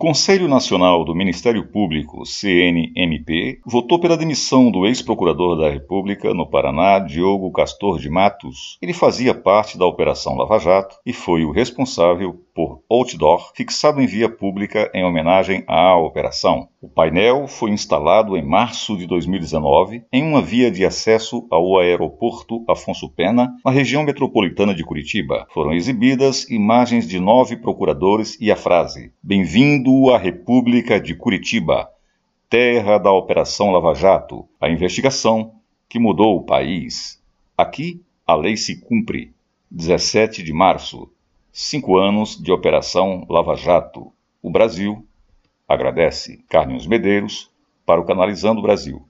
Conselho Nacional do Ministério Público, CNMP, votou pela demissão do ex-procurador da República no Paraná, Diogo Castor de Matos. Ele fazia parte da Operação Lava Jato e foi o responsável por outdoor fixado em via pública em homenagem à operação. O painel foi instalado em março de 2019 em uma via de acesso ao aeroporto Afonso Pena, na região metropolitana de Curitiba. Foram exibidas imagens de nove procuradores e a frase: Bem-vindo à República de Curitiba, terra da Operação Lava Jato, a investigação que mudou o país. Aqui a lei se cumpre. 17 de março Cinco anos de Operação Lava Jato. O Brasil agradece Carlinhos Medeiros para o Canalizando Brasil.